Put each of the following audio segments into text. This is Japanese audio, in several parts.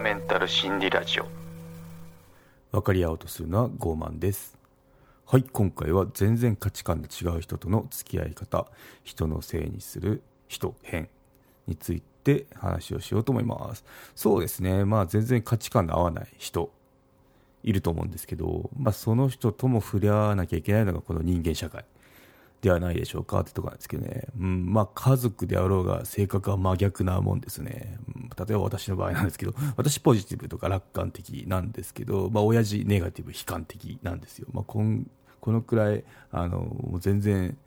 メンタル心理ラジオ。分かり合おうとするのは傲慢です。はい今回は全然価値観の違う人との付き合い方人のせいにする人変について話をしようと思います。そうですね。まあ全然価値観の合わない人いると思うんですけど、まあ、その人とも触れ合わなきゃいけないのがこの人間社会。ではないでしょうかってとこなんですけどね、うんまあ、家族であろうが性格は真逆なもんですね、例えば私の場合なんですけど 私ポジティブとか楽観的なんですけど、まあ、親父ネガティブ悲観的なんですよ、まあ、こんこのくらいあのもう全然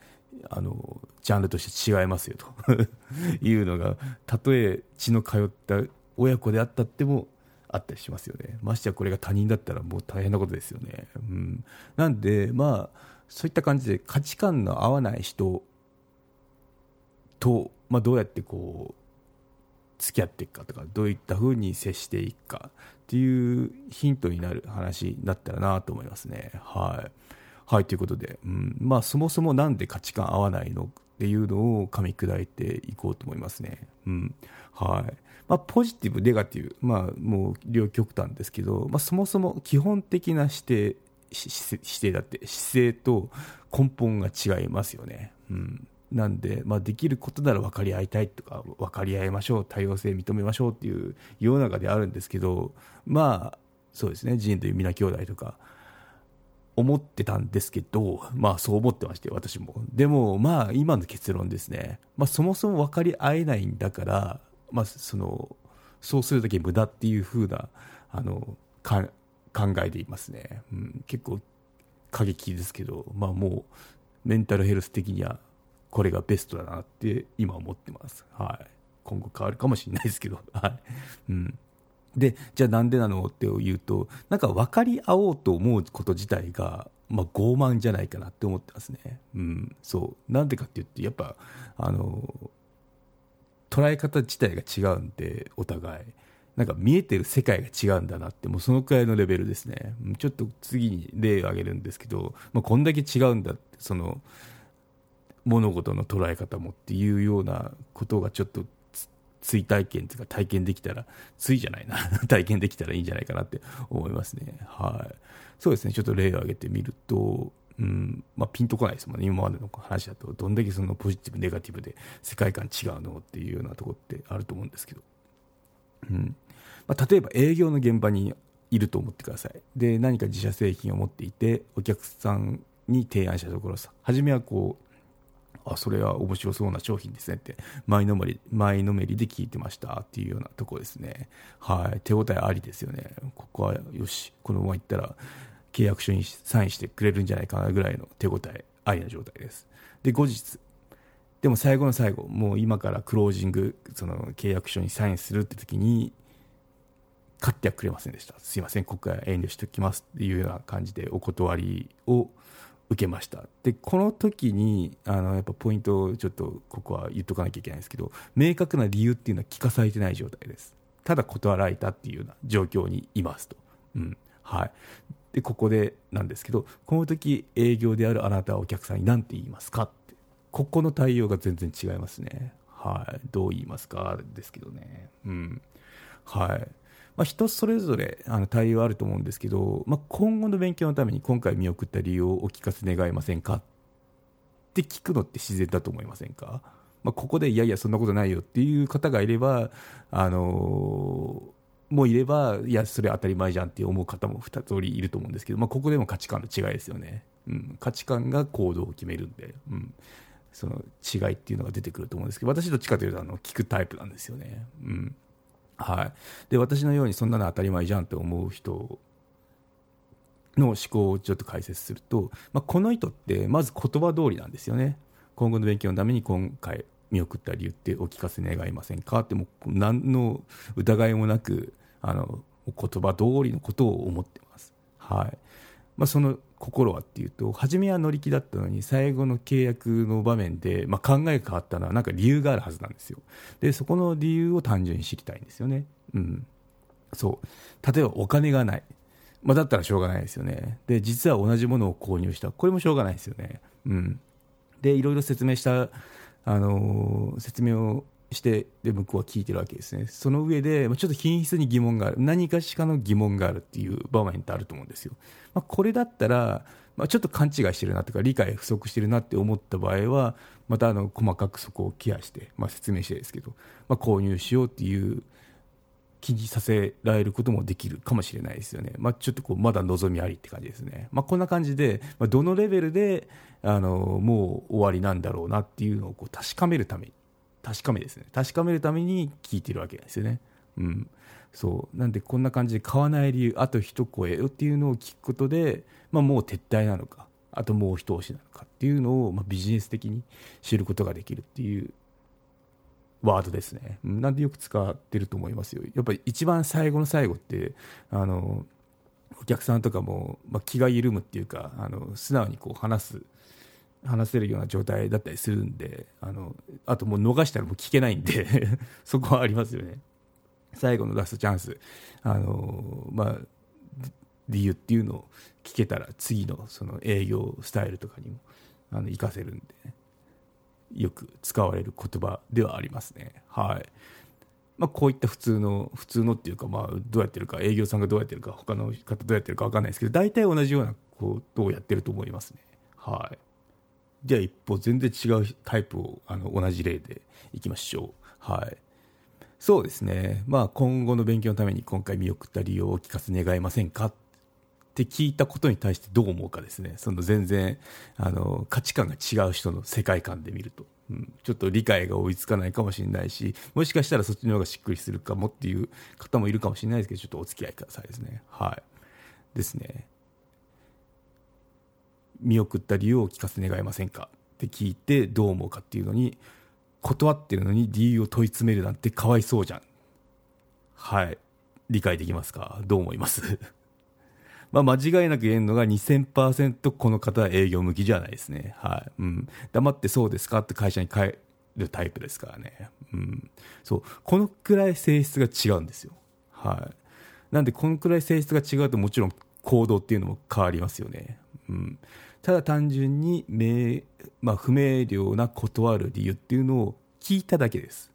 あのジャンルとして違いますよと。いうのがたとえ血の通った親子であったってもあったりしますよね。ましてやこれが他人だったらもう大変なことですよね、うん、なんでまあそういった感じで価値観の合わない人と、まあ、どうやってこう付き合っていくかとかどういったふうに接していくかっていうヒントになる話だったらなと思いますね。はい、はい、ということで、うん。まあ、そもそもなんで価値観合わないのっていうのを噛み砕いていこうと思いますね。うん。はい。まあ、ポジティブ、ネガティブ、まあ、もう両極端ですけど、まあ、そもそも基本的な視点姿勢だって姿勢と根本が違いますよね。うん。なんで、まあ、できることなら分かり合いたいとか分かり合いましょう多様性認めましょうっていう世の中であるんですけどまあそうですね。人類皆兄弟とか思ってたんですけどまあそう思ってまして私も。でもまあ今の結論ですね、まあ、そもそも分かり合えないんだから、まあ、そのそうするだけ無駄っていう風なあのか考えていますね、うん、結構過激ですけど、まあ、もうメンタルヘルス的にはこれがベストだなって今思ってます、はい、今後変わるかもしれないですけど、はい。うん、でじゃあなんでなのって言うとなんか分かり合おうと思うこと自体が、まあ、傲慢じゃないかなって思ってますね、うん、そう。なんでかって言ってやっぱあの捉え方自体が違うんでお互い。なんか見えてる世界が違うんだなって、もうそのくらいのレベルですね。ちょっと次に例を挙げるんですけど、まあ、こんだけ違うんだって、その、物事の捉え方もっていうようなことがちょっと追体験というか体験できたら、追じゃないな、体験できたらいいんじゃないかなって思いますね。はい。そうですね、ちょっと例を挙げてみると、うんまあ、ピンとこないですもんね、今までの話だと、どんだけそのポジティブ、ネガティブで世界観違うのっていうようなところってあると思うんですけど。うんまあ、例えば営業の現場にいると思ってください。で何か自社製品を持っていてお客さんに提案したところさ初めはこうあそれは面白そうな商品ですねって前のめり前のめりで聞いてましたっていうようなとこですね。はい。手応えありですよね。ここはよしこのままいったら契約書にサインしてくれるんじゃないかなぐらいの手応えありな状態です。で後日でも最後の最後もう今からクロージングその契約書にサインするって時に買ってはくれませんでした。すいませんここは遠慮しておきますっていうような感じでお断りを受けました。でこの時にあのやっぱポイントをちょっとここは言っとかなきゃいけないんですけど明確な理由っていうのは聞かされてない状態です。ただ断られたっていうような状況にいますと、うん。はい、でここでなんですけどこの時営業であるあなたはお客さんに何て言いますかって。ここの対応が全然違いますね。はい。どう言いますかですけどね。うん。はい。まあ、人それぞれあの対応あると思うんですけど、まあ、今後の勉強のために今回見送った理由をお聞かせ願えませんかって聞くのって自然だと思いませんか、まあ、ここでいやいやそんなことないよっていう方がいれば、あのー、もういればいやそれ当たり前じゃんって思う方も2通りいると思うんですけど、まあ、ここでも価値観の違いですよね、うん、価値観が行動を決めるんで、うん、その違いっていうのが出てくると思うんですけど私どっちかというとあの聞くタイプなんですよね。うん。はい、で私のようにそんなの当たり前じゃんって思う人の思考をちょっと解説すると、まあ、この意図ってまず言葉通りなんですよね。今後の勉強のために今回見送った理由ってお聞かせ願いませんか？ってもう何の疑いもなくあの言葉通りのことを思ってます、はい。まあ、その心はっていうと初めは乗り気だったのに最後の契約の場面で、まあ、考えが変わったのはなんか理由があるはずなんですよ。でそこの理由を単純に知りたいんですよね、うん、そう。例えばお金がない、まあ、だったらしょうがないですよね。で実は同じものを購入した。これもしょうがないですよね、うん、でいろいろ説明したあの、説明をしてで向こうは聞いてるわけですね。その上で、ちょっと品質に疑問がある。何かしかの疑問があるっていう場面ってあると思うんですよ、まあ、これだったら、まあ、ちょっと勘違いしてるなとか理解不足してるなって思った場合はまたあの細かくそこをケアして、まあ、説明してですけど、まあ、購入しようっていう気にさせられることもできるかもしれないですよね、まあ、ちょっとこうまだ望みありって感じですね、まあ、こんな感じで、まあ、どのレベルであのもう終わりなんだろうなっていうのをこう確かめるために確かめですね。確かめるために聞いてるわけですよね、うん、そう。なんでこんな感じで買わない理由あと一声っていうのを聞くことで、まあ、もう撤退なのかあともう一押しなのかっていうのを、まあ、ビジネス的に知ることができるっていうワードですね。なんでよく使ってると思いますよ。やっぱり一番最後の最後って、あの、お客さんとかも、まあ、気が緩むっていうか、あの、素直にこう話す、話せるような状態だったりするんで、あの、あともう逃したらもう聞けないんで そこはありますよね。最後のラストチャンス、あの、まあ、理由っていうのを聞けたら次のその営業スタイルとかにもあの活かせるんで、ね、よく使われる言葉ではありますね。はい。まあ、こういった普通の、普通のっていうか、まあ、どうやってるか、営業さんがどうやってるか、他の方どうやってるか分かんないですけど、大体同じようなことをやってると思いますね。はい。じゃあ一方、全然違うタイプを、あの、同じ例でいきましょう。はい。そうですね。まあ、今後の勉強のために今回見送った理由をお聞かせ願えませんかって聞いたことに対してどう思うかですね、その全然あの価値観が違う人の世界観で見ると、うん、ちょっと理解が追いつかないかもしれないし、もしかしたらそっちの方がしっくりするかもっていう方もいるかもしれないですけど、ちょっとお付き合いくださいですね。はい。ですね。見送った理由を聞かせ願えませんか？って聞いてどう思うかっていうのに、断ってるのに理由を問い詰めるなんてかわいそうじゃん。はい。理解できますか？どう思います？まあ、間違いなく言えるのが2000%この方は営業向きじゃないですね。はい。うん。黙ってそうですか？って会社に帰るタイプですからね。うん。そう。このくらい性質が違うんですよ。はい。なんで、このくらい性質が違うともちろん行動っていうのも変わりますよね。うん。ただ単純に明、まあ、不明瞭な断る理由っていうのを聞いただけです。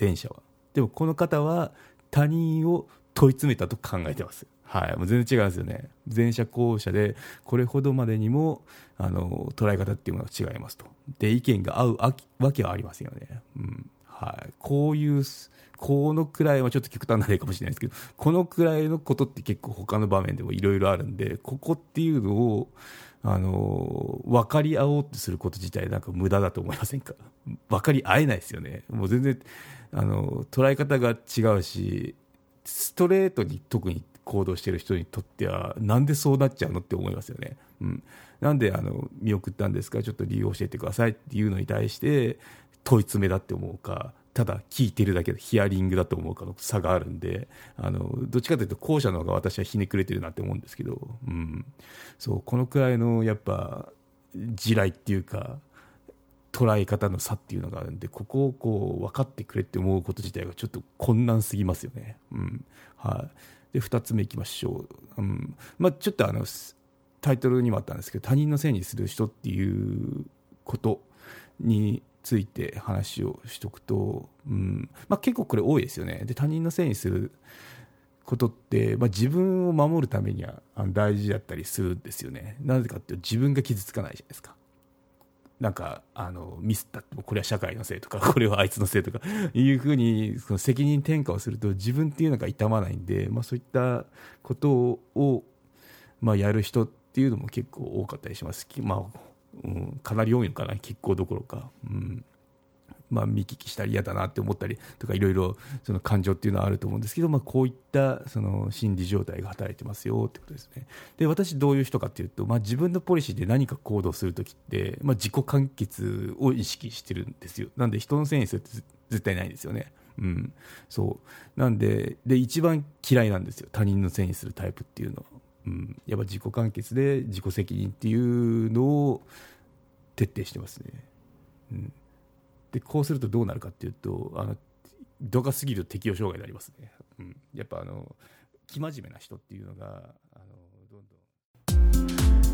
前者は。でもこの方は他人を問い詰めたと考えてます。はい、もう全然違うんですよね。前者後者で、これほどまでにも、あの、捉え方っていうものが違いますと。で、意見が合うわけはありませんよね。うん。はい。こういう、このくらいはちょっと極端な例かもしれないですけど、このくらいのことって結構他の場面でもいろいろあるんで、ここっていうのを、あの、分かり合おうとすること自体なんか無駄だと思いませんか？分かり合えないですよね。もう全然、あの、捉え方が違うし、ストレートに特に行動してる人にとってはなんでそうなっちゃうのって思いますよね。うん、なんであの見送ったんですか？ちょっと理由を教えてくださいっていうのに対して問い詰めだって思うかただ聞いてるだけでヒアリングだと思うかの差があるんであのどっちかというと後者の方が私はひねくれてるなって思うんですけど、うん、そうこのくらいのやっぱ地雷っていうか捉え方の差っていうのがあるんでここをこう分かってくれって思うこと自体がちょっと困難すぎますよね。うん。はい。で2つ目いきましょう、うん。まあ、ちょっとあのタイトルにもあったんですけど他人のせいにする人っていうことについて話をしとくと、うん。まあ、結構これ多いですよね。で他人のせいにすることって、まあ、自分を守るためには大事だったりするんですよね。なぜかっていうと自分が傷つかないじゃないですか。なんかあのミスったってこれは社会のせいとか これはあいつのせいとかいうふうにその責任転嫁をすると自分っていうのが痛まないんで、まあ、そういったことを、まあ、やる人っていうのも結構多かったりします、まあうん、かなり多いのかな結構どころか。うん。まあ、見聞きしたり嫌だなって思ったりとかいろいろその感情っていうのはあると思うんですけど、まあ、こういったその心理状態が働いてますよってことですね。で私どういう人かっていうと、まあ、自分のポリシーで何か行動するときって、まあ、自己完結を意識してるんですよ。なんで人のせいにするって絶対ないんですよね。うん、そう。なんでで一番嫌いなんですよ。他人のせいにするタイプっていうのは、うん、やっぱ自己完結で自己責任っていうのを徹底してますね、うん。でこうするとどうなるかっていうとあの度が過ぎると適応障害になりますね、うん、やっぱあの生真面目な人っていうのが